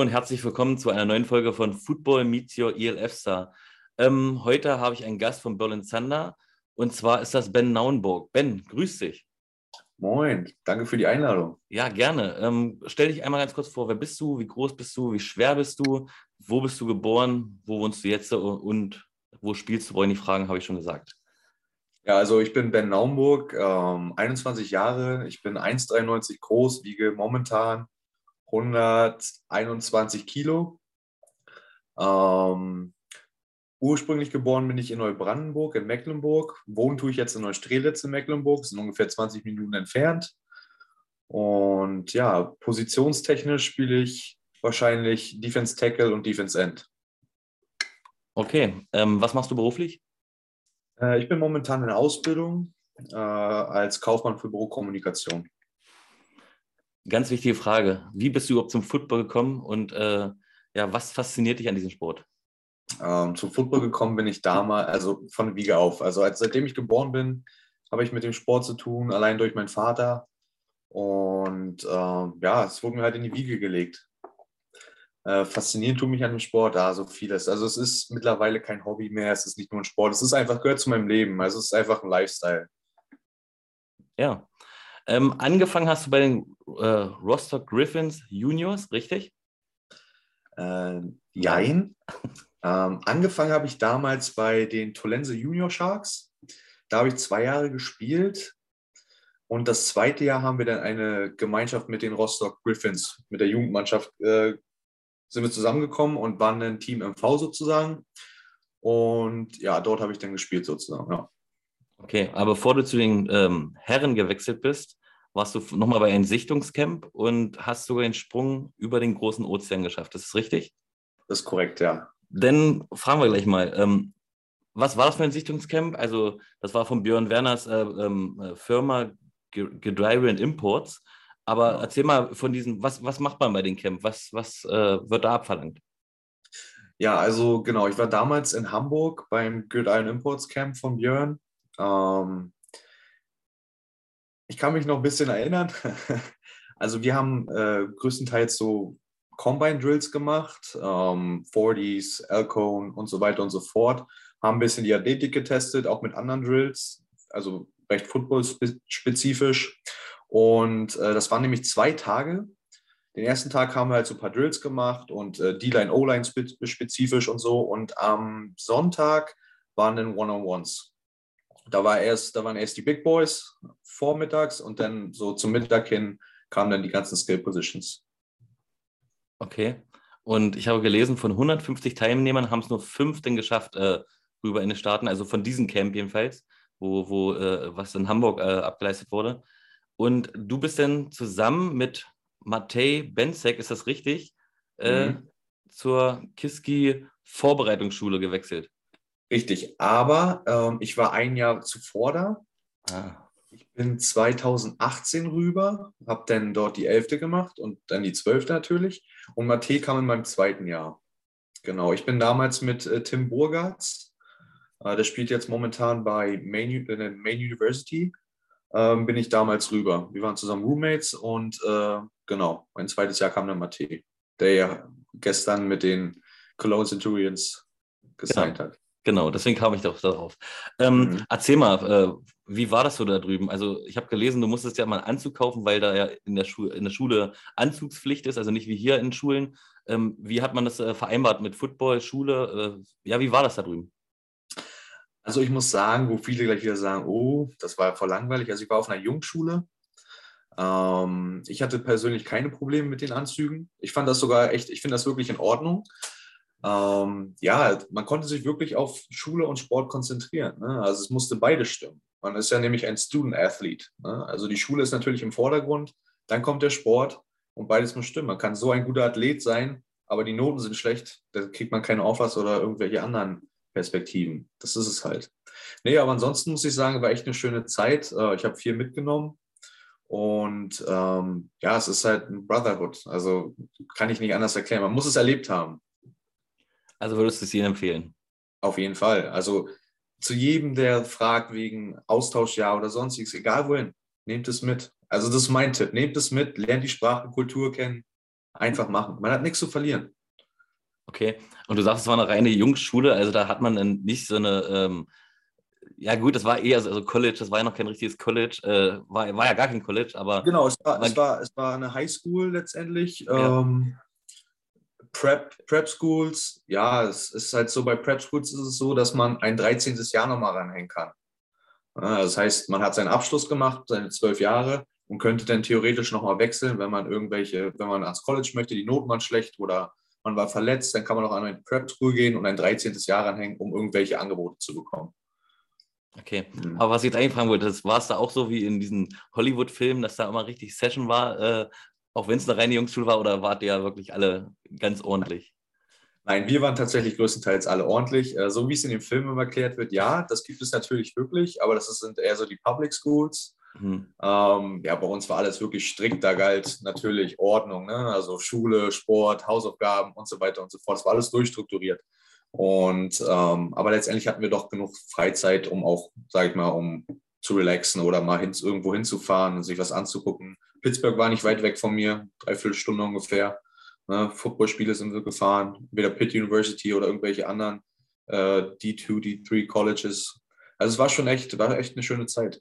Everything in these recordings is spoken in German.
Hallo und herzlich willkommen zu einer neuen Folge von Football Meets Your ELF Star. Ähm, heute habe ich einen Gast von Berlin Thunder und zwar ist das Ben Naunburg. Ben, grüß dich. Moin, danke für die Einladung. Ja, gerne. Ähm, stell dich einmal ganz kurz vor, wer bist du, wie groß bist du, wie schwer bist du, wo bist du geboren, wo wohnst du jetzt und wo spielst du, wollen die Fragen, habe ich schon gesagt. Ja, also ich bin Ben Naumburg, ähm, 21 Jahre, ich bin 1,93 groß, wiege momentan 121 Kilo. Ähm, ursprünglich geboren bin ich in Neubrandenburg in Mecklenburg. Wohnen tue ich jetzt in Neustrelitz in Mecklenburg, sind ungefähr 20 Minuten entfernt. Und ja, positionstechnisch spiele ich wahrscheinlich Defense Tackle und Defense End. Okay, ähm, was machst du beruflich? Äh, ich bin momentan in der Ausbildung äh, als Kaufmann für Bürokommunikation. Ganz wichtige Frage. Wie bist du überhaupt zum Football gekommen und äh, ja, was fasziniert dich an diesem Sport? Ähm, zum Football gekommen bin ich damals, also von Wiege auf. Also als, seitdem ich geboren bin, habe ich mit dem Sport zu tun, allein durch meinen Vater. Und ähm, ja, es wurde mir halt in die Wiege gelegt. Äh, faszinierend tut mich an dem Sport da so vieles. Also es ist mittlerweile kein Hobby mehr, es ist nicht nur ein Sport, es ist einfach, gehört zu meinem Leben. Also es ist einfach ein Lifestyle. Ja, ähm, angefangen hast du bei den äh, Rostock Griffins Juniors, richtig? Äh, jein. ähm, angefangen habe ich damals bei den Tolense Junior Sharks. Da habe ich zwei Jahre gespielt. Und das zweite Jahr haben wir dann eine Gemeinschaft mit den Rostock Griffins, mit der Jugendmannschaft, äh, sind wir zusammengekommen und waren ein Team MV sozusagen. Und ja, dort habe ich dann gespielt sozusagen. Ja. Okay, aber bevor du zu den ähm, Herren gewechselt bist, warst du nochmal bei einem Sichtungscamp und hast sogar den Sprung über den großen Ozean geschafft. Das ist richtig? Das ist korrekt, ja. Dann fragen wir gleich mal, ähm, was war das für ein Sichtungscamp? Also, das war von Björn Werners äh, ähm, äh, Firma Gedrive Imports. Aber ja. erzähl mal von diesen, was, was macht man bei den Camp? Was, was äh, wird da abverlangt? Ja, also genau, ich war damals in Hamburg beim Gridiron Imports Camp von Björn. Ähm, ich kann mich noch ein bisschen erinnern. Also wir haben äh, größtenteils so Combine Drills gemacht, ähm, 40s, Alcone und so weiter und so fort. Haben ein bisschen die Athletik getestet, auch mit anderen Drills, also recht football-spezifisch. Und äh, das waren nämlich zwei Tage. Den ersten Tag haben wir halt so ein paar Drills gemacht und äh, D-Line, O-Line spezifisch und so. Und am Sonntag waren dann One-on-Ones. Da, war erst, da waren erst die Big Boys vormittags und dann so zum Mittag hin kamen dann die ganzen Skill Positions. Okay. Und ich habe gelesen, von 150 Teilnehmern haben es nur fünf denn geschafft, äh, rüber in die Staaten, also von diesem Camp jedenfalls, wo, wo äh, was in Hamburg äh, abgeleistet wurde. Und du bist dann zusammen mit Matej Benzek, ist das richtig, äh, mhm. zur Kiski Vorbereitungsschule gewechselt. Richtig, aber ähm, ich war ein Jahr zuvor da. Ah. Ich bin 2018 rüber, habe dann dort die 11. gemacht und dann die 12. natürlich. Und Mathe kam in meinem zweiten Jahr. Genau, ich bin damals mit äh, Tim Burgatz, äh, der spielt jetzt momentan bei Main, äh, Main University, ähm, bin ich damals rüber. Wir waren zusammen Roommates und äh, genau, mein zweites Jahr kam dann Mathe, der ja gestern mit den Cologne Centurions gesigned ja. hat. Genau, deswegen kam ich doch darauf. Ähm, mhm. Erzähl mal, äh, wie war das so da drüben? Also ich habe gelesen, du musstest ja mal einen Anzug kaufen, weil da ja in der, Schu in der Schule Anzugspflicht ist, also nicht wie hier in Schulen. Ähm, wie hat man das äh, vereinbart mit Football, Schule? Äh, ja, wie war das da drüben? Also ich muss sagen, wo viele gleich wieder sagen, oh, das war voll langweilig. Also ich war auf einer Jungschule. Ähm, ich hatte persönlich keine Probleme mit den Anzügen. Ich fand das sogar echt, ich finde das wirklich in Ordnung ähm, ja, man konnte sich wirklich auf Schule und Sport konzentrieren. Ne? Also es musste beides stimmen. Man ist ja nämlich ein Student Athlete. Ne? Also die Schule ist natürlich im Vordergrund, dann kommt der Sport und beides muss stimmen. Man kann so ein guter Athlet sein, aber die Noten sind schlecht, da kriegt man keine Offers oder irgendwelche anderen Perspektiven. Das ist es halt. Nee, aber ansonsten muss ich sagen, war echt eine schöne Zeit. Äh, ich habe viel mitgenommen. Und ähm, ja, es ist halt ein Brotherhood. Also kann ich nicht anders erklären. Man muss es erlebt haben. Also würdest du es jedem empfehlen? Auf jeden Fall. Also zu jedem, der fragt wegen Austauschjahr oder sonstiges, egal wohin, nehmt es mit. Also das ist mein Tipp. Nehmt es mit, lernt die Sprache, Kultur kennen Einfach machen. Man hat nichts zu verlieren. Okay. Und du sagst, es war eine reine Jungsschule, also da hat man dann nicht so eine, ähm, ja gut, das war eher so also College, das war ja noch kein richtiges College, äh, war, war ja gar kein College, aber. Genau, es war, es war, es war eine Highschool letztendlich. Ja. Ähm, Prep, Prep Schools, ja, es ist halt so, bei Prep Schools ist es so, dass man ein 13. Jahr nochmal ranhängen kann. Das heißt, man hat seinen Abschluss gemacht, seine zwölf Jahre und könnte dann theoretisch nochmal wechseln, wenn man irgendwelche, wenn man ans College möchte, die Noten waren schlecht oder man war verletzt, dann kann man noch an eine Prep School gehen und ein 13. Jahr ranhängen, um irgendwelche Angebote zu bekommen. Okay, mhm. aber was ich jetzt eigentlich fragen wollte, war es da auch so wie in diesen Hollywood-Filmen, dass da immer richtig Session war, äh, auch wenn es eine reine Jungsschule war, oder wart ihr wirklich alle ganz ordentlich? Nein, wir waren tatsächlich größtenteils alle ordentlich. Äh, so wie es in den Filmen erklärt wird, ja, das gibt es natürlich wirklich, aber das sind eher so die Public Schools. Mhm. Ähm, ja, bei uns war alles wirklich strikt. Da galt natürlich Ordnung, ne? also Schule, Sport, Hausaufgaben und so weiter und so fort. Das war alles durchstrukturiert. Und ähm, aber letztendlich hatten wir doch genug Freizeit, um auch, sage ich mal, um zu relaxen oder mal hin, irgendwo hinzufahren und sich was anzugucken. Pittsburgh war nicht weit weg von mir, dreiviertel Stunde ungefähr. Ne? Footballspiele sind wir gefahren, entweder Pitt University oder irgendwelche anderen äh, D2, D3 Colleges. Also es war schon echt, war echt eine schöne Zeit.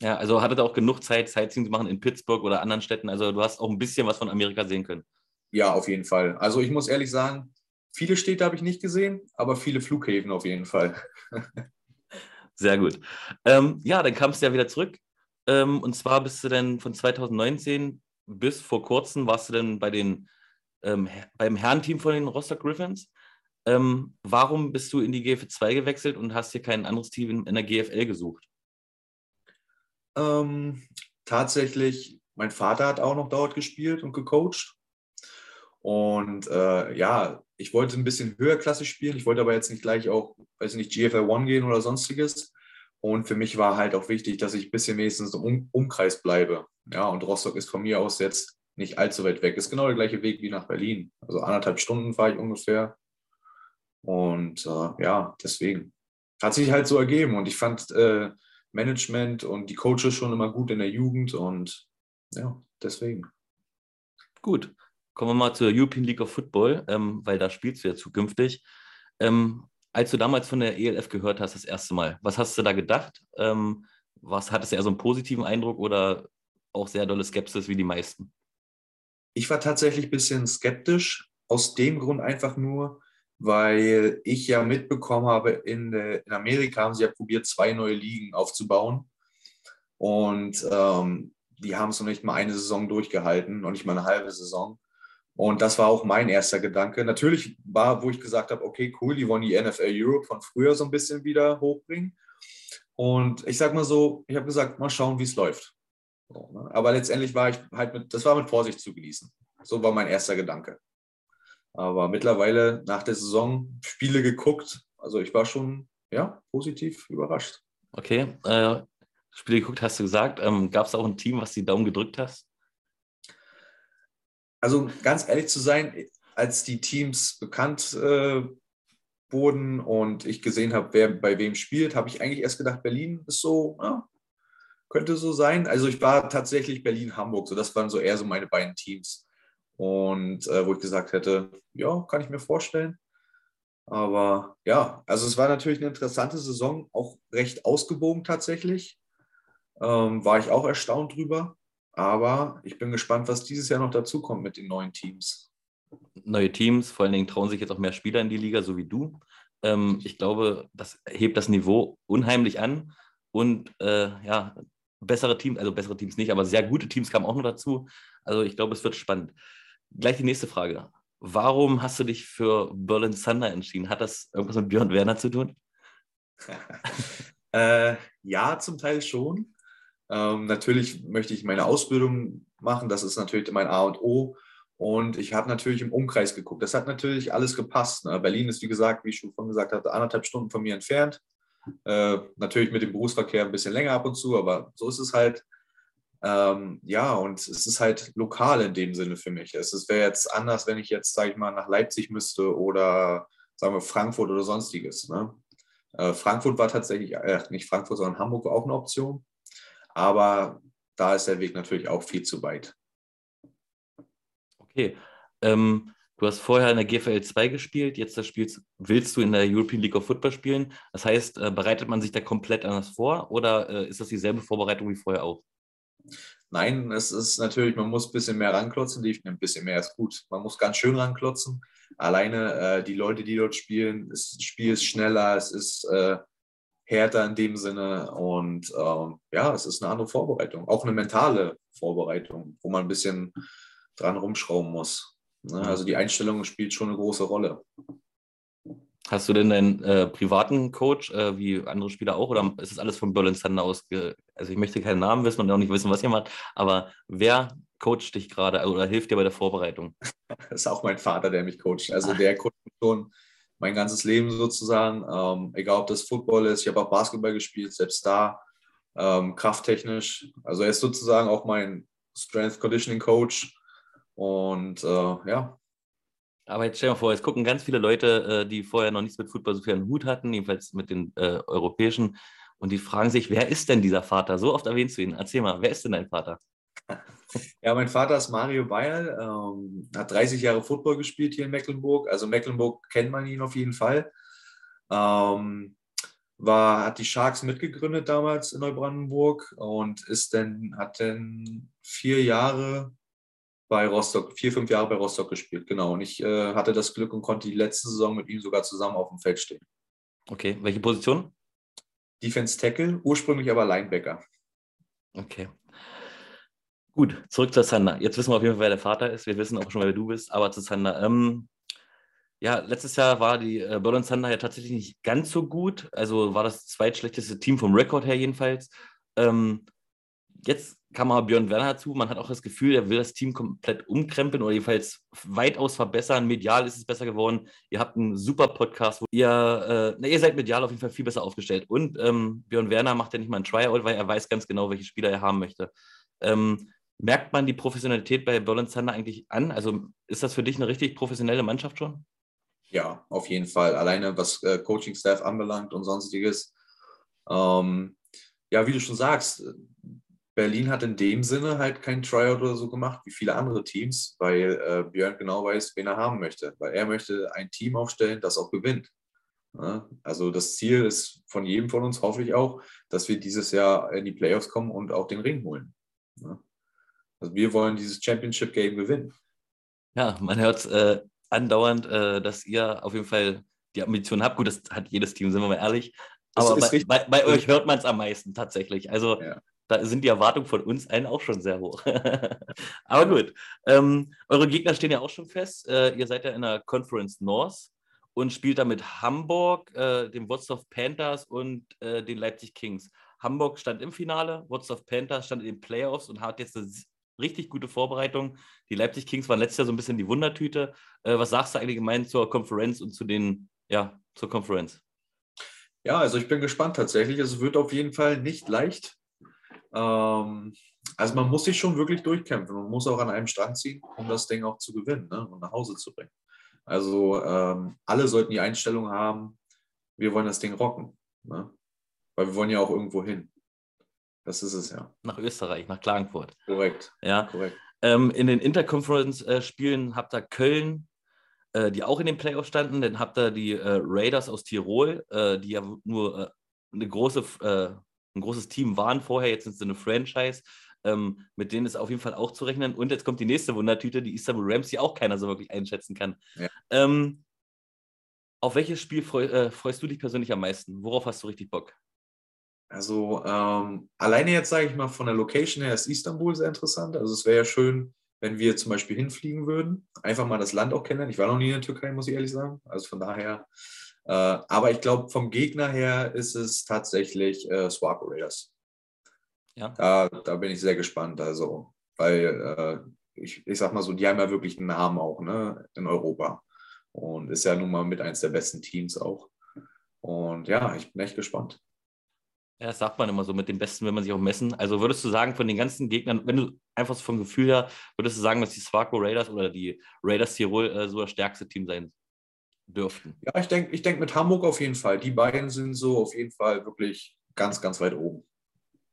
Ja, also hattet ihr auch genug Zeit, Sightseeing zu machen in Pittsburgh oder anderen Städten. Also du hast auch ein bisschen was von Amerika sehen können. Ja, auf jeden Fall. Also ich muss ehrlich sagen, viele Städte habe ich nicht gesehen, aber viele Flughäfen auf jeden Fall. Sehr gut. Ähm, ja, dann kamst du ja wieder zurück. Ähm, und zwar bist du dann von 2019 bis vor kurzem warst du dann bei den, ähm, beim Herrenteam von den Rostock Griffins. Ähm, warum bist du in die GFL 2 gewechselt und hast hier kein anderes Team in der GFL gesucht? Ähm, tatsächlich, mein Vater hat auch noch dort gespielt und gecoacht. Und äh, ja, ich wollte ein bisschen höherklassig spielen. Ich wollte aber jetzt nicht gleich auch, weiß nicht, GFL One gehen oder sonstiges. Und für mich war halt auch wichtig, dass ich ein bisschen wenigstens im Umkreis bleibe. Ja, und Rostock ist von mir aus jetzt nicht allzu weit weg. Ist genau der gleiche Weg wie nach Berlin. Also anderthalb Stunden fahre ich ungefähr. Und äh, ja, deswegen hat sich halt so ergeben. Und ich fand, äh, Management und die Coaches schon immer gut in der Jugend und ja, deswegen. Gut, kommen wir mal zur European League of Football, ähm, weil da spielst du ja zukünftig. Ähm, als du damals von der ELF gehört hast, das erste Mal, was hast du da gedacht? Ähm, was hattest du eher so einen positiven Eindruck oder auch sehr dolle Skepsis wie die meisten? Ich war tatsächlich ein bisschen skeptisch, aus dem Grund einfach nur, weil ich ja mitbekommen habe, in, in Amerika haben sie ja probiert, zwei neue Ligen aufzubauen. Und ähm, die haben es noch nicht mal eine Saison durchgehalten, noch nicht mal eine halbe Saison. Und das war auch mein erster Gedanke. Natürlich war, wo ich gesagt habe, okay, cool, die wollen die NFL Europe von früher so ein bisschen wieder hochbringen. Und ich sag mal so, ich habe gesagt, mal schauen, wie es läuft. So, ne? Aber letztendlich war ich halt mit, das war mit Vorsicht zu genießen. So war mein erster Gedanke. Aber mittlerweile nach der Saison Spiele geguckt. Also ich war schon ja, positiv überrascht. Okay, äh, Spiele geguckt hast du gesagt. Ähm, Gab es auch ein Team, was die Daumen gedrückt hast? Also ganz ehrlich zu sein, als die Teams bekannt äh, wurden und ich gesehen habe, wer bei wem spielt, habe ich eigentlich erst gedacht, Berlin ist so, ja, könnte so sein. Also ich war tatsächlich Berlin-Hamburg, so das waren so eher so meine beiden Teams. Und äh, wo ich gesagt hätte, ja, kann ich mir vorstellen. Aber ja, also es war natürlich eine interessante Saison, auch recht ausgewogen tatsächlich. Ähm, war ich auch erstaunt drüber. Aber ich bin gespannt, was dieses Jahr noch dazukommt mit den neuen Teams. Neue Teams, vor allen Dingen trauen sich jetzt auch mehr Spieler in die Liga, so wie du. Ähm, ich glaube, das hebt das Niveau unheimlich an. Und äh, ja, bessere Teams, also bessere Teams nicht, aber sehr gute Teams kamen auch noch dazu. Also ich glaube, es wird spannend. Gleich die nächste Frage. Warum hast du dich für Berlin Thunder entschieden? Hat das irgendwas mit Björn Werner zu tun? äh, ja, zum Teil schon. Ähm, natürlich möchte ich meine Ausbildung machen. Das ist natürlich mein A und O. Und ich habe natürlich im Umkreis geguckt. Das hat natürlich alles gepasst. Ne? Berlin ist, wie gesagt, wie ich schon vorhin gesagt hatte, anderthalb Stunden von mir entfernt. Äh, natürlich mit dem Berufsverkehr ein bisschen länger ab und zu, aber so ist es halt. Ähm, ja, und es ist halt lokal in dem Sinne für mich. Es wäre jetzt anders, wenn ich jetzt, sage ich mal, nach Leipzig müsste oder sagen wir Frankfurt oder sonstiges. Ne? Äh, Frankfurt war tatsächlich, äh, nicht Frankfurt, sondern Hamburg war auch eine Option. Aber da ist der Weg natürlich auch viel zu weit. Okay. Ähm, du hast vorher in der GFL 2 gespielt, jetzt das spielst, willst du in der European League of Football spielen. Das heißt, äh, bereitet man sich da komplett anders vor oder äh, ist das dieselbe Vorbereitung wie vorher auch? Nein, es ist natürlich, man muss ein bisschen mehr ranklotzen, ein bisschen mehr ist gut. Man muss ganz schön ranklotzen. Alleine äh, die Leute, die dort spielen, das Spiel ist schneller, es ist äh, härter in dem Sinne und ähm, ja, es ist eine andere Vorbereitung, auch eine mentale Vorbereitung, wo man ein bisschen dran rumschrauben muss. Ne? Also die Einstellung spielt schon eine große Rolle. Hast du denn deinen äh, privaten Coach, äh, wie andere Spieler auch, oder ist das alles von Berlin Thunder aus? Also ich möchte keinen Namen wissen und auch nicht wissen, was ihr macht, aber wer coacht dich gerade oder hilft dir bei der Vorbereitung? Das ist auch mein Vater, der mich coacht. Also der coacht schon mein ganzes Leben sozusagen, ähm, egal ob das Football ist. Ich habe auch Basketball gespielt, selbst da, ähm, krafttechnisch. Also er ist sozusagen auch mein Strength Conditioning Coach und äh, ja, aber jetzt stell dir mal vor, es gucken ganz viele Leute, äh, die vorher noch nichts mit Football so viel einen Hut hatten, jedenfalls mit den äh, europäischen, und die fragen sich, wer ist denn dieser Vater? So oft erwähnst du ihn. Erzähl mal, wer ist denn dein Vater? Ja, mein Vater ist Mario Bayerl, ähm, hat 30 Jahre Football gespielt hier in Mecklenburg. Also Mecklenburg kennt man ihn auf jeden Fall. Ähm, war, hat die Sharks mitgegründet damals in Neubrandenburg und ist dann, hat dann vier Jahre bei Rostock, vier, fünf Jahre bei Rostock gespielt, genau. Und ich äh, hatte das Glück und konnte die letzte Saison mit ihm sogar zusammen auf dem Feld stehen. Okay, welche Position? Defense Tackle, ursprünglich aber Linebacker. Okay. Gut, zurück zu Sander. Jetzt wissen wir auf jeden Fall, wer der Vater ist. Wir wissen auch schon, wer du bist, aber zu Sander. Ähm, ja, letztes Jahr war die äh, Berlin Thunder ja tatsächlich nicht ganz so gut. Also war das zweitschlechteste Team vom Rekord her jedenfalls. Ähm, jetzt kam aber Björn Werner dazu. Man hat auch das Gefühl, er will das Team komplett umkrempeln oder jedenfalls weitaus verbessern. Medial ist es besser geworden. Ihr habt einen super Podcast, wo ihr, äh, na, ihr seid medial auf jeden Fall viel besser aufgestellt. Und ähm, Björn Werner macht ja nicht mal ein Tryout, weil er weiß ganz genau, welche Spieler er haben möchte. Ähm, merkt man die Professionalität bei Berlin Thunder eigentlich an? Also ist das für dich eine richtig professionelle Mannschaft schon? Ja, auf jeden Fall. Alleine was äh, Coaching-Staff anbelangt und sonstiges. Ähm, ja, wie du schon sagst, Berlin hat in dem Sinne halt kein Tryout oder so gemacht wie viele andere Teams, weil äh, Björn genau weiß, wen er haben möchte. Weil er möchte ein Team aufstellen, das auch gewinnt. Ja? Also das Ziel ist von jedem von uns, hoffe ich auch, dass wir dieses Jahr in die Playoffs kommen und auch den Ring holen. Ja? Also wir wollen dieses Championship Game gewinnen. Ja, man hört äh, andauernd, äh, dass ihr auf jeden Fall die Ambition habt. Gut, das hat jedes Team, sind wir mal ehrlich. Aber bei, bei, bei, euch hört man es am meisten tatsächlich. Also ja da sind die Erwartungen von uns allen auch schon sehr hoch. Aber gut, ähm, eure Gegner stehen ja auch schon fest. Äh, ihr seid ja in der Conference North und spielt da mit Hamburg, äh, dem Wotzdorf Panthers und äh, den Leipzig Kings. Hamburg stand im Finale, Wotzdorf Panthers stand in den Playoffs und hat jetzt eine richtig gute Vorbereitung. Die Leipzig Kings waren letztes Jahr so ein bisschen die Wundertüte. Äh, was sagst du eigentlich gemein zur Konferenz und zu den, ja, zur Konferenz? Ja, also ich bin gespannt tatsächlich. Es wird auf jeden Fall nicht leicht. Ähm, also man muss sich schon wirklich durchkämpfen. Man muss auch an einem Strang ziehen, um das Ding auch zu gewinnen ne? und nach Hause zu bringen. Also ähm, alle sollten die Einstellung haben, wir wollen das Ding rocken. Ne? Weil wir wollen ja auch irgendwo hin. Das ist es ja. Nach Österreich, nach Klagenfurt. Korrekt. Ja. Korrekt. Ähm, in den Interconference-Spielen habt ihr Köln, äh, die auch in den Playoffs standen. Dann habt ihr die äh, Raiders aus Tirol, äh, die ja nur äh, eine große äh, ein großes Team waren vorher, jetzt sind sie eine Franchise. Ähm, mit denen ist auf jeden Fall auch zu rechnen. Und jetzt kommt die nächste Wundertüte, die Istanbul Rams, die auch keiner so wirklich einschätzen kann. Ja. Ähm, auf welches Spiel freu, äh, freust du dich persönlich am meisten? Worauf hast du richtig Bock? Also ähm, alleine jetzt sage ich mal von der Location her ist Istanbul sehr interessant. Also es wäre ja schön, wenn wir zum Beispiel hinfliegen würden, einfach mal das Land auch kennenlernen. Ich war noch nie in der Türkei, muss ich ehrlich sagen. Also von daher äh, aber ich glaube, vom Gegner her ist es tatsächlich äh, Swap Raiders. Ja. Da, da bin ich sehr gespannt. Also, weil äh, ich, ich sag mal so, die haben ja wirklich einen Namen auch ne, in Europa. Und ist ja nun mal mit eins der besten Teams auch. Und ja, ich bin echt gespannt. Ja, das sagt man immer so, mit den Besten will man sich auch messen. Also würdest du sagen, von den ganzen Gegnern, wenn du einfach so vom Gefühl her, würdest du sagen, dass die Swarco Raiders oder die Raiders Tirol äh, so das stärkste Team sein dürften. Ja, ich denke ich denk mit Hamburg auf jeden Fall. Die beiden sind so auf jeden Fall wirklich ganz, ganz weit oben.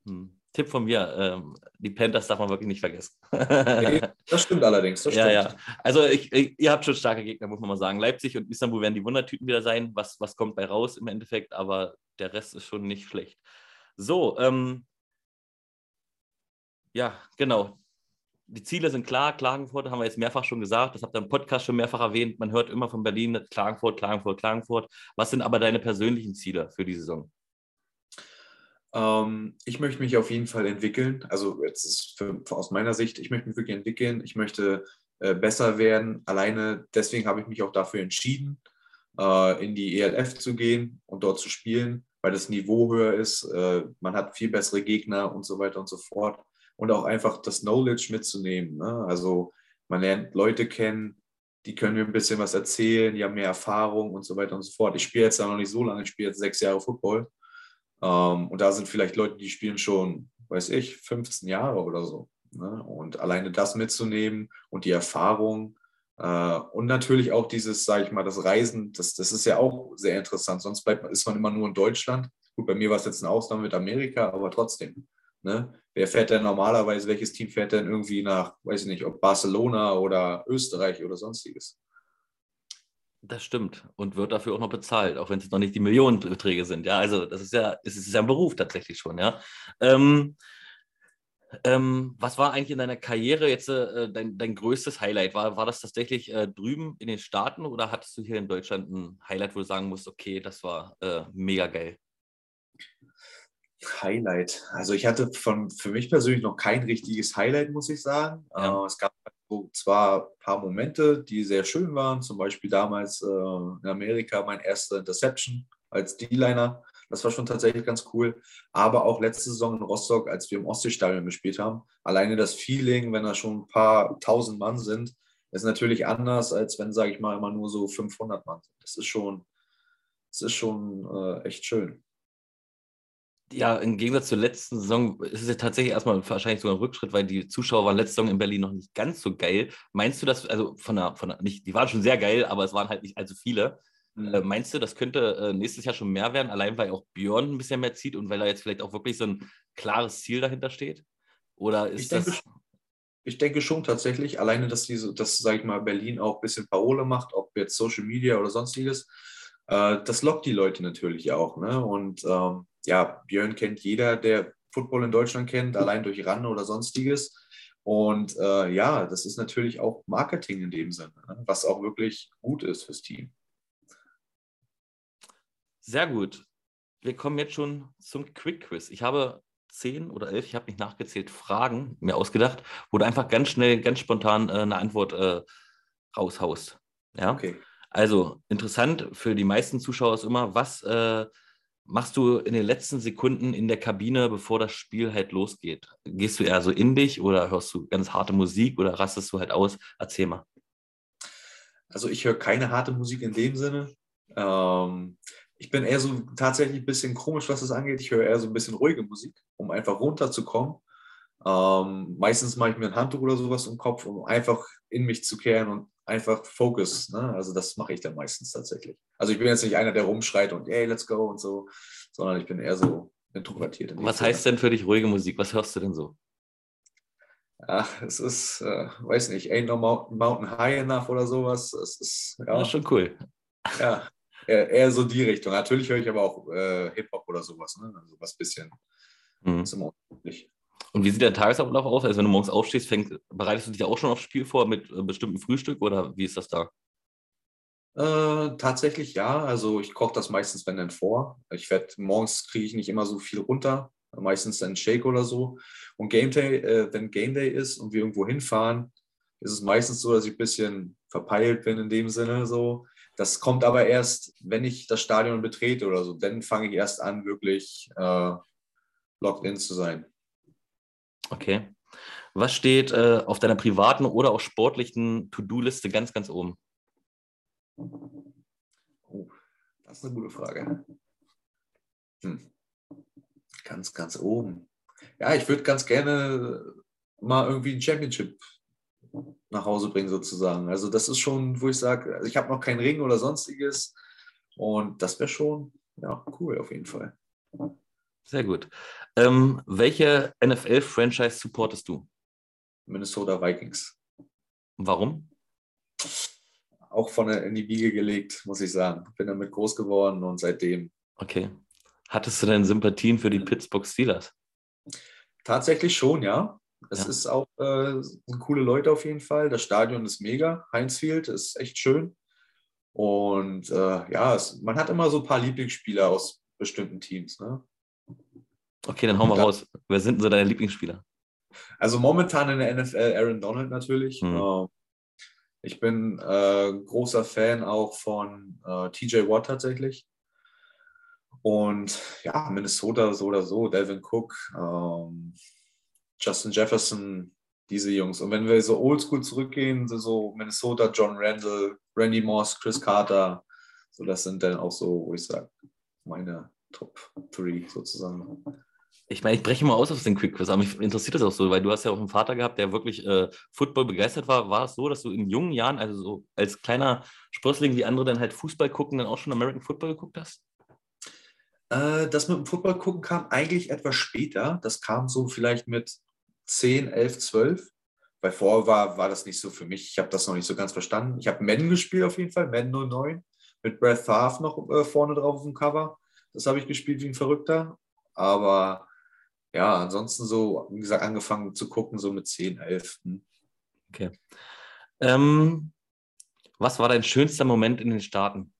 Hm. Tipp von mir, ähm, die Panthers darf man wirklich nicht vergessen. das stimmt allerdings. Das stimmt. Ja, ja. Also ich, ich, ihr habt schon starke Gegner, muss man mal sagen. Leipzig und Istanbul werden die Wundertüten wieder sein. Was, was kommt bei raus im Endeffekt? Aber der Rest ist schon nicht schlecht. So, ähm, ja, genau. Die Ziele sind klar. Klagenfurt haben wir jetzt mehrfach schon gesagt. Das habt ihr im Podcast schon mehrfach erwähnt. Man hört immer von Berlin, Klagenfurt, Klagenfurt, Klagenfurt. Was sind aber deine persönlichen Ziele für die Saison? Ähm, ich möchte mich auf jeden Fall entwickeln. Also jetzt ist für, aus meiner Sicht, ich möchte mich wirklich entwickeln. Ich möchte äh, besser werden. Alleine deswegen habe ich mich auch dafür entschieden, äh, in die ELF zu gehen und dort zu spielen, weil das Niveau höher ist. Äh, man hat viel bessere Gegner und so weiter und so fort. Und auch einfach das Knowledge mitzunehmen. Ne? Also man lernt Leute kennen, die können mir ein bisschen was erzählen, die haben mehr Erfahrung und so weiter und so fort. Ich spiele jetzt noch nicht so lange, ich spiele jetzt sechs Jahre Football. Ähm, und da sind vielleicht Leute, die spielen schon, weiß ich, 15 Jahre oder so. Ne? Und alleine das mitzunehmen und die Erfahrung und natürlich auch dieses, sage ich mal, das Reisen, das, das ist ja auch sehr interessant. Sonst bleibt, ist man immer nur in Deutschland. Gut, bei mir war es jetzt ein Ausnahme mit Amerika, aber trotzdem. Ne? Wer fährt denn normalerweise, welches Team fährt denn irgendwie nach, weiß ich nicht, ob Barcelona oder Österreich oder sonstiges? Das stimmt und wird dafür auch noch bezahlt, auch wenn es noch nicht die Millionenbeträge sind. Ja, also das ist ja, es ist ja ein Beruf tatsächlich schon. Ja. Ähm, ähm, was war eigentlich in deiner Karriere jetzt äh, dein, dein größtes Highlight? War, war das tatsächlich äh, drüben in den Staaten oder hattest du hier in Deutschland ein Highlight, wo du sagen musst, okay, das war äh, mega geil? Highlight. Also ich hatte von, für mich persönlich noch kein richtiges Highlight, muss ich sagen. Ja. Äh, es gab zwar ein paar Momente, die sehr schön waren, zum Beispiel damals äh, in Amerika mein erster Interception als D-Liner. Das war schon tatsächlich ganz cool. Aber auch letzte Saison in Rostock, als wir im Ostseestadion gespielt haben, alleine das Feeling, wenn da schon ein paar tausend Mann sind, ist natürlich anders, als wenn, sage ich mal, immer nur so 500 Mann sind. Das ist schon, das ist schon äh, echt schön ja, im Gegensatz zur letzten Saison ist es ja tatsächlich erstmal wahrscheinlich sogar ein Rückschritt, weil die Zuschauer waren letzte Saison in Berlin noch nicht ganz so geil. Meinst du, dass, also von der, von der, nicht, die waren schon sehr geil, aber es waren halt nicht allzu viele. Äh, meinst du, das könnte äh, nächstes Jahr schon mehr werden, allein weil auch Björn ein bisschen mehr zieht und weil da jetzt vielleicht auch wirklich so ein klares Ziel dahinter steht? Oder ist ich das. Denke, ich denke schon tatsächlich, alleine, dass diese, dass, sag ich mal, Berlin auch ein bisschen Parole macht, ob jetzt Social Media oder sonstiges, äh, das lockt die Leute natürlich auch. Ne? Und ähm, ja, Björn kennt jeder, der Football in Deutschland kennt, allein durch RAN oder sonstiges. Und äh, ja, das ist natürlich auch Marketing in dem Sinne, ne? was auch wirklich gut ist fürs Team. Sehr gut. Wir kommen jetzt schon zum Quick Quiz. Ich habe zehn oder elf, ich habe nicht nachgezählt, Fragen mir ausgedacht, wo du einfach ganz schnell, ganz spontan äh, eine Antwort äh, raushaust. Ja? Okay. Also interessant für die meisten Zuschauer ist immer, was äh, machst du in den letzten Sekunden in der Kabine, bevor das Spiel halt losgeht? Gehst du eher so in dich oder hörst du ganz harte Musik oder rastest du halt aus? Erzähl mal. Also ich höre keine harte Musik in dem Sinne. Ähm, ich bin eher so tatsächlich ein bisschen komisch, was das angeht. Ich höre eher so ein bisschen ruhige Musik, um einfach runterzukommen. Ähm, meistens mache ich mir ein Handtuch oder sowas im Kopf, um einfach in mich zu kehren und einfach Focus. Ne? Also das mache ich dann meistens tatsächlich. Also ich bin jetzt nicht einer, der rumschreit und hey, let's go und so, sondern ich bin eher so introvertiert. Was heißt denn für dich ruhige Musik? Was hörst du denn so? Ach, es ist, äh, weiß nicht, Ain't No Mountain High Enough oder sowas. Es ist, ja. Das ist schon cool. Ja, eher, eher, so die Richtung. Natürlich höre ich aber auch äh, Hip-Hop oder sowas, ne? Also was bisschen mhm. ist immer unterschiedlich. Und wie sieht der Tagesablauf aus? Also wenn du morgens aufstehst, fängst, bereitest du dich auch schon aufs Spiel vor mit äh, bestimmten Frühstück oder wie ist das da? Äh, tatsächlich ja. Also ich koche das meistens, wenn dann vor. Ich werde morgens kriege ich nicht immer so viel runter, meistens ein Shake oder so. Und Game Day, äh, wenn Game Day ist und wir irgendwo hinfahren, ist es meistens so, dass ich ein bisschen verpeilt bin in dem Sinne so. Das kommt aber erst, wenn ich das Stadion betrete oder so. Dann fange ich erst an, wirklich äh, locked in zu sein. Okay. Was steht äh, auf deiner privaten oder auch sportlichen To-Do-Liste ganz, ganz oben? Oh, das ist eine gute Frage. Hm. Ganz, ganz oben. Ja, ich würde ganz gerne mal irgendwie ein Championship nach Hause bringen, sozusagen. Also, das ist schon, wo ich sage, also ich habe noch keinen Ring oder sonstiges. Und das wäre schon, ja, cool auf jeden Fall. Sehr gut. Ähm, welche NFL-Franchise supportest du? Minnesota Vikings. Warum? Auch von der, in die Wiege gelegt, muss ich sagen. Bin damit groß geworden und seitdem. Okay. Hattest du denn Sympathien für die Pittsburgh Steelers? Tatsächlich schon, ja. Es Ja. ist auch äh, sind coole Leute auf jeden Fall. Das Stadion ist mega. Heinz Field ist echt schön. Und äh, ja, es, man hat immer so ein paar Lieblingsspieler aus bestimmten Teams. Ne? Okay, dann hau mal Da- raus. Wer sind denn so deine Lieblingsspieler? Also momentan in der NFL Aaron Donald natürlich. Hm. Äh, ich bin äh, großer Fan auch von äh, TJ Watt tatsächlich. Und ja, Minnesota so oder so, Delvin Cook, ähm, Justin Jefferson, diese Jungs. Und wenn wir so oldschool zurückgehen, so- so Minnesota, John Randall, Randy Moss, Chris Carter, so das sind dann auch so, wo ich sage, meine Top 3 sozusagen. Ich meine, ich breche mal aus aus den Quick Quiz, aber mich interessiert das auch so, weil du hast ja auch einen Vater gehabt, der wirklich äh, Football begeistert war. War es so, dass du in jungen Jahren, also so als kleiner Sprössling, wie andere dann halt Fußball gucken, dann auch schon American Football geguckt hast? Äh, das mit dem Football gucken kam eigentlich etwas später. Das kam so vielleicht mit 10, 11, 12. Weil vorher war, war das nicht so für mich. Ich habe das noch nicht so ganz verstanden. Ich habe Madden gespielt auf jeden Fall, Madden 09, mit Brett Favre noch äh, vorne drauf auf dem Cover. Das habe ich gespielt wie ein Verrückter. Aber ja, ansonsten so, wie gesagt, angefangen zu gucken, so mit 10, 11. Hm. Okay. Ähm, was war dein schönster Moment in den Staaten?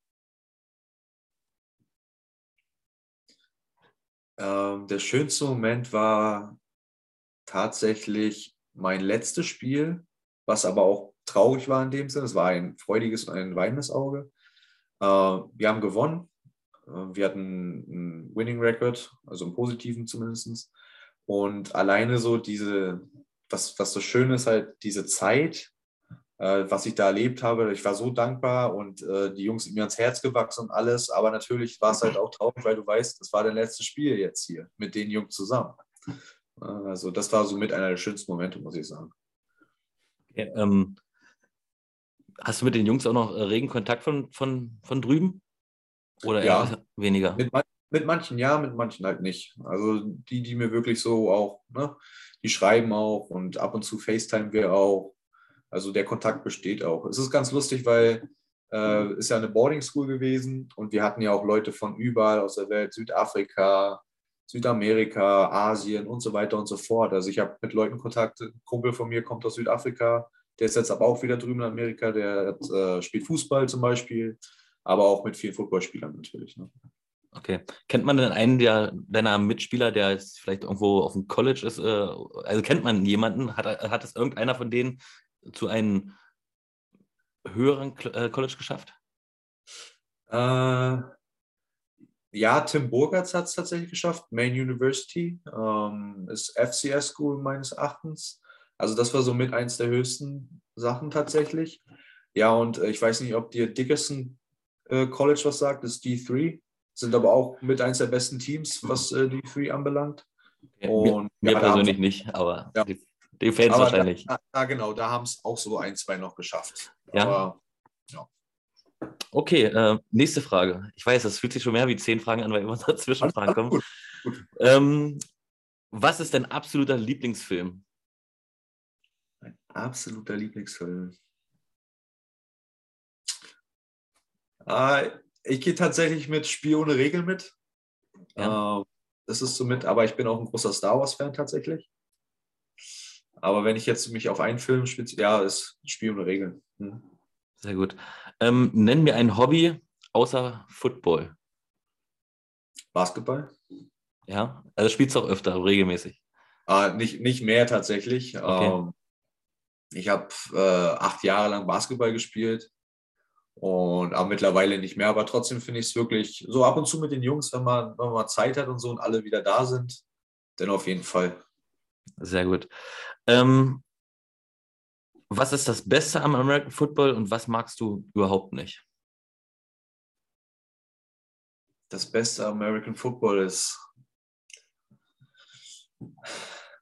Ähm, der schönste Moment war tatsächlich mein letztes Spiel, was aber auch traurig war in dem Sinne. Es war ein freudiges und ein weinendes Auge. Äh, wir haben gewonnen. Äh, wir hatten einen Winning Record, also einen positiven zumindest. Und alleine so diese, was, was so schön ist, halt diese Zeit, äh, was ich da erlebt habe. Ich war so dankbar und äh, die Jungs sind mir ans Herz gewachsen und alles. Aber natürlich war es halt auch traurig, weil du weißt, das war dein letztes Spiel jetzt hier mit den Jungs zusammen. Also das war so mit einer der schönsten Momente, muss ich sagen. Okay, ähm, hast du mit den Jungs auch noch äh, regen Kontakt von, von, von drüben? Oder Ja. eher weniger? Mit, mit manchen ja, mit manchen halt nicht. Also die, die mir wirklich so auch, ne, die schreiben auch und ab und zu FaceTime wir auch. Also der Kontakt besteht auch. Es ist ganz lustig, weil äh, ist ja eine Boarding School gewesen und wir hatten ja auch Leute von überall aus der Welt, Südafrika, Südamerika, Asien und so weiter und so fort. Also ich habe mit Leuten Kontakt. Ein Kumpel von mir kommt aus Südafrika, der ist jetzt aber auch wieder drüben in Amerika, der hat, äh, spielt Fußball zum Beispiel, aber auch mit vielen Footballspielern natürlich. Ne? Okay. Kennt man denn einen der, deiner Mitspieler, der jetzt vielleicht irgendwo auf dem College ist? Äh, also kennt man jemanden? Hat, hat es irgendeiner von denen zu einem höheren äh, College geschafft? Äh, ja, Tim Burgertz hat es tatsächlich geschafft. Maine University ähm, ist FCS School meines Erachtens. Also das war so mit eins der höchsten Sachen tatsächlich. Ja, und äh, ich weiß nicht, ob dir Dickerson äh, College was sagt, das ist D3. Sind aber auch mit eins der besten Teams, was äh, D3 anbelangt. Ja, Und mir ja, persönlich nicht, aber Ja. die, die Fans aber wahrscheinlich. Da, da, genau, da haben es auch so ein, zwei noch geschafft. Ja. Aber Okay, äh, nächste Frage. Ich weiß, das fühlt sich schon mehr wie zehn Fragen an, weil immer dazwischen Fragen kommen. gut. gut. Ähm, was ist dein absoluter Lieblingsfilm? Mein absoluter Lieblingsfilm. Äh, ich gehe tatsächlich mit Spiel ohne Regel mit. Ja. Ähm, das ist so mit, aber ich bin auch ein großer Star Wars-Fan tatsächlich. Aber wenn ich jetzt mich auf einen Film spitze, ja, ist Spiel ohne Regeln. Hm. Sehr gut. Ähm, nenn mir ein Hobby außer Football. Basketball? Ja, also spielst du auch öfter, regelmäßig. Äh, nicht, nicht mehr tatsächlich. Okay. Ähm, ich habe äh, acht Jahre lang Basketball gespielt und aber mittlerweile nicht mehr. Aber trotzdem finde ich es wirklich so ab und zu mit den Jungs, wenn man, wenn man Zeit hat und so und alle wieder da sind, dann auf jeden Fall. Sehr gut. Ähm, was ist das Beste am American Football und was magst du überhaupt nicht? Das Beste am American Football ist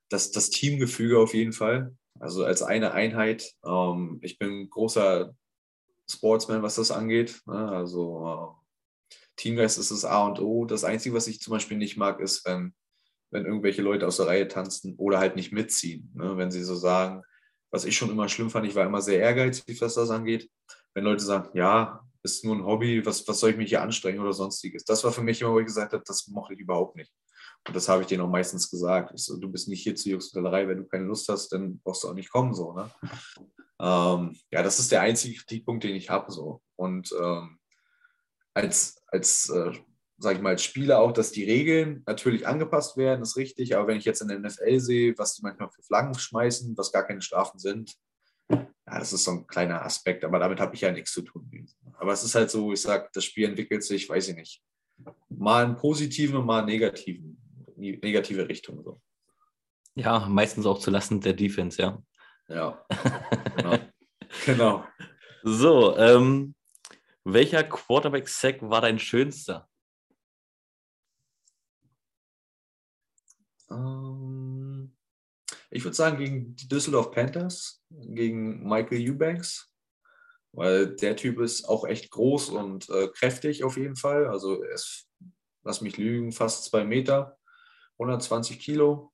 das, das Teamgefüge auf jeden Fall. Also als eine Einheit. Ähm, ich bin großer Sportsman, was das angeht. Ne? Also äh, Teamgeist ist das A und O. Das Einzige, was ich zum Beispiel nicht mag, ist, wenn, wenn irgendwelche Leute aus der Reihe tanzen oder halt nicht mitziehen. Ne? Wenn sie so sagen, was ich schon immer schlimm fand, ich war immer sehr ehrgeizig, was das angeht. Wenn Leute sagen, ja, ist nur ein Hobby, was, was soll ich mich hier anstrengen oder sonstiges. Das war für mich immer, wo ich gesagt habe, das mochte ich überhaupt nicht. Und das habe ich denen auch meistens gesagt. So, du bist nicht hier zur Juxtellerei, wenn du keine Lust hast, dann brauchst du auch nicht kommen. So, ne? ähm, ja, das ist der einzige Kritikpunkt, den ich habe. So. Und ähm, als, als äh, sage ich mal, als Spieler auch, dass die Regeln natürlich angepasst werden, ist richtig. Aber wenn ich jetzt in der NFL sehe, was die manchmal für Flaggen schmeißen, was gar keine Strafen sind, ja, das ist so ein kleiner Aspekt. Aber damit habe ich ja nichts zu tun. Aber es ist halt so, ich sage, das Spiel entwickelt sich, weiß ich nicht, mal einen positiven mal einen negativen negative Richtung. So. Ja, meistens auch zulasten der Defense, ja. Ja, genau. genau. So, ähm, welcher Quarterback-Sack war dein schönster? Ähm, ich würde sagen, gegen die Düsseldorf Panthers, gegen Michael Eubanks, weil der Typ ist auch echt groß und äh, kräftig auf jeden Fall. Also er ist, lass mich lügen, fast zwei Meter. 120 Kilo.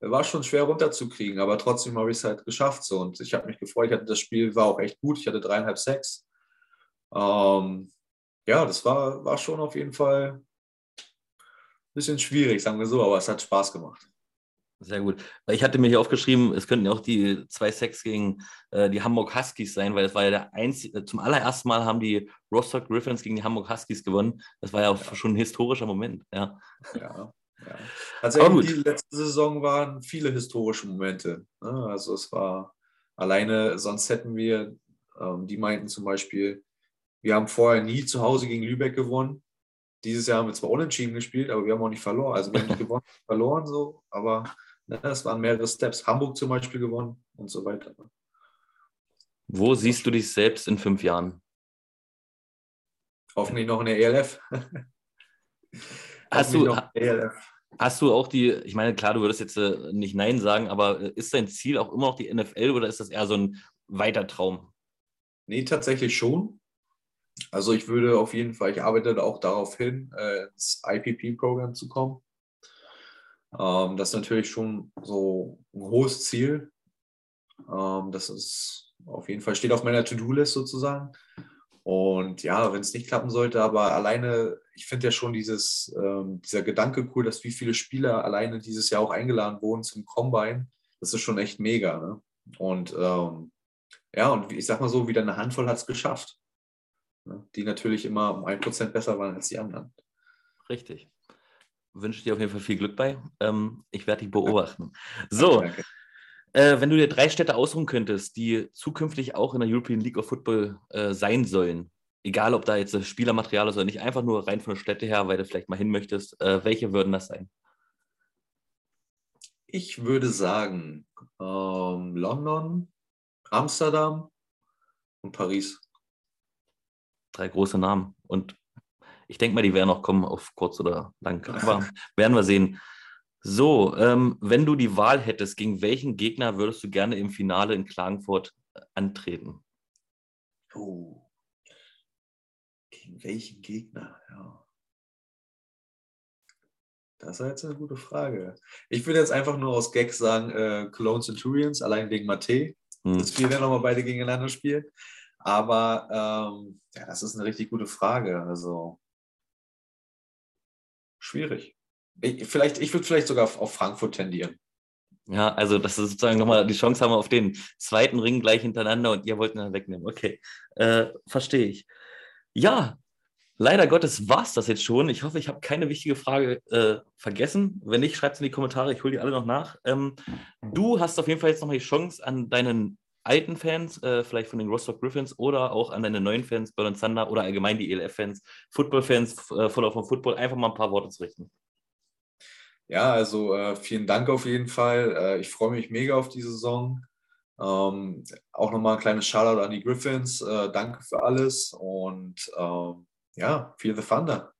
War schon schwer runterzukriegen, aber trotzdem habe ich es halt geschafft. So. Und ich habe mich gefreut. Ich hatte das Spiel war auch echt gut. Ich hatte dreieinhalb Sacks. Ähm, ja, das war, war schon auf jeden Fall bisschen schwierig, sagen wir so, aber es hat Spaß gemacht. Sehr gut. Ich hatte mir hier aufgeschrieben, es könnten ja auch die zwei Sacks gegen äh, die Hamburg Huskies sein, weil es war ja der einzige, zum allerersten Mal haben die Rostock Griffins gegen die Hamburg Huskies gewonnen. Das war ja auch ja. schon ein historischer Moment. Ja. ja. Ja. Tatsächlich, die letzte Saison waren viele historische Momente. Ne? Also es war alleine, sonst hätten wir, ähm, die meinten zum Beispiel, wir haben vorher nie zu Hause gegen Lübeck gewonnen. Dieses Jahr haben wir zwar unentschieden gespielt, aber wir haben auch nicht verloren. Also wir haben nicht gewonnen, verloren so, aber ne, das waren mehrere Steps. Hamburg zum Beispiel gewonnen und so weiter. Wo siehst du dich selbst in fünf Jahren? Hoffentlich noch in der ELF. Hast du, hast du auch die, ich meine, klar, du würdest jetzt äh, nicht Nein sagen, aber äh, ist dein Ziel auch immer noch die NFL oder ist das eher so ein weiter Traum? Nee, tatsächlich schon. Also ich würde auf jeden Fall, ich arbeite auch darauf hin, äh, ins IPP-Programm zu kommen. Ähm, das ist natürlich schon so ein hohes Ziel. Ähm, das ist auf jeden Fall, steht auf meiner To-Do-List sozusagen. Und ja, wenn es nicht klappen sollte, aber alleine, ich finde ja schon dieses, ähm, dieser Gedanke cool, dass wie viele Spieler alleine dieses Jahr auch eingeladen wurden zum Combine. Das ist schon echt mega. Ne? Und ähm, ja, und ich sag mal so, wieder eine Handvoll hat es geschafft. Ne? Die natürlich immer um ein Prozent besser waren als die anderen. Richtig. Wünsche dir auf jeden Fall viel Glück bei. Ähm, ich werde dich beobachten. So. Äh, wenn du dir drei Städte ausruhen könntest, die zukünftig auch in der European League of Football äh, sein sollen, egal ob da jetzt das Spielermaterial ist oder nicht, einfach nur rein von der Städte her, weil du vielleicht mal hin möchtest, äh, welche würden das sein? Ich würde sagen ähm, London, Amsterdam und Paris. Drei große Namen. Und ich denke mal, die werden noch kommen auf kurz oder lang. Aber werden wir sehen. So, ähm, wenn du die Wahl hättest, gegen welchen Gegner würdest du gerne im Finale in Klagenfurt äh, antreten? Oh. Gegen welchen Gegner? Ja. Das ist jetzt eine gute Frage. Ich würde jetzt einfach nur aus Gag sagen, äh, Cologne Centurions, allein wegen Mate. Hm. Das wir werden nochmal beide gegeneinander spielen. Aber ähm, ja, das ist eine richtig gute Frage. Also schwierig. Ich, vielleicht, ich würde vielleicht sogar auf, auf Frankfurt tendieren. Ja, also das ist sozusagen nochmal die Chance haben wir auf den zweiten Ring gleich hintereinander und ihr wollt ihn dann wegnehmen. Okay, äh, verstehe ich. Ja, leider Gottes war es das jetzt schon. Ich hoffe, ich habe keine wichtige Frage äh, vergessen. Wenn nicht, schreibt es in die Kommentare, ich hole die alle noch nach. Ähm, du hast auf jeden Fall jetzt nochmal die Chance an deinen alten Fans, äh, vielleicht von den Rostock Griffins oder auch an deine neuen Fans, Berlin Thunder oder allgemein die ELF-Fans, Football-Fans, äh, Follower von Football, einfach mal ein paar Worte zu richten. Ja, also äh, vielen Dank auf jeden Fall. Äh, ich freue mich mega auf die Saison. Ähm, auch nochmal ein kleines Shoutout an die Griffins. Äh, danke für alles und ähm, ja, feel the thunder.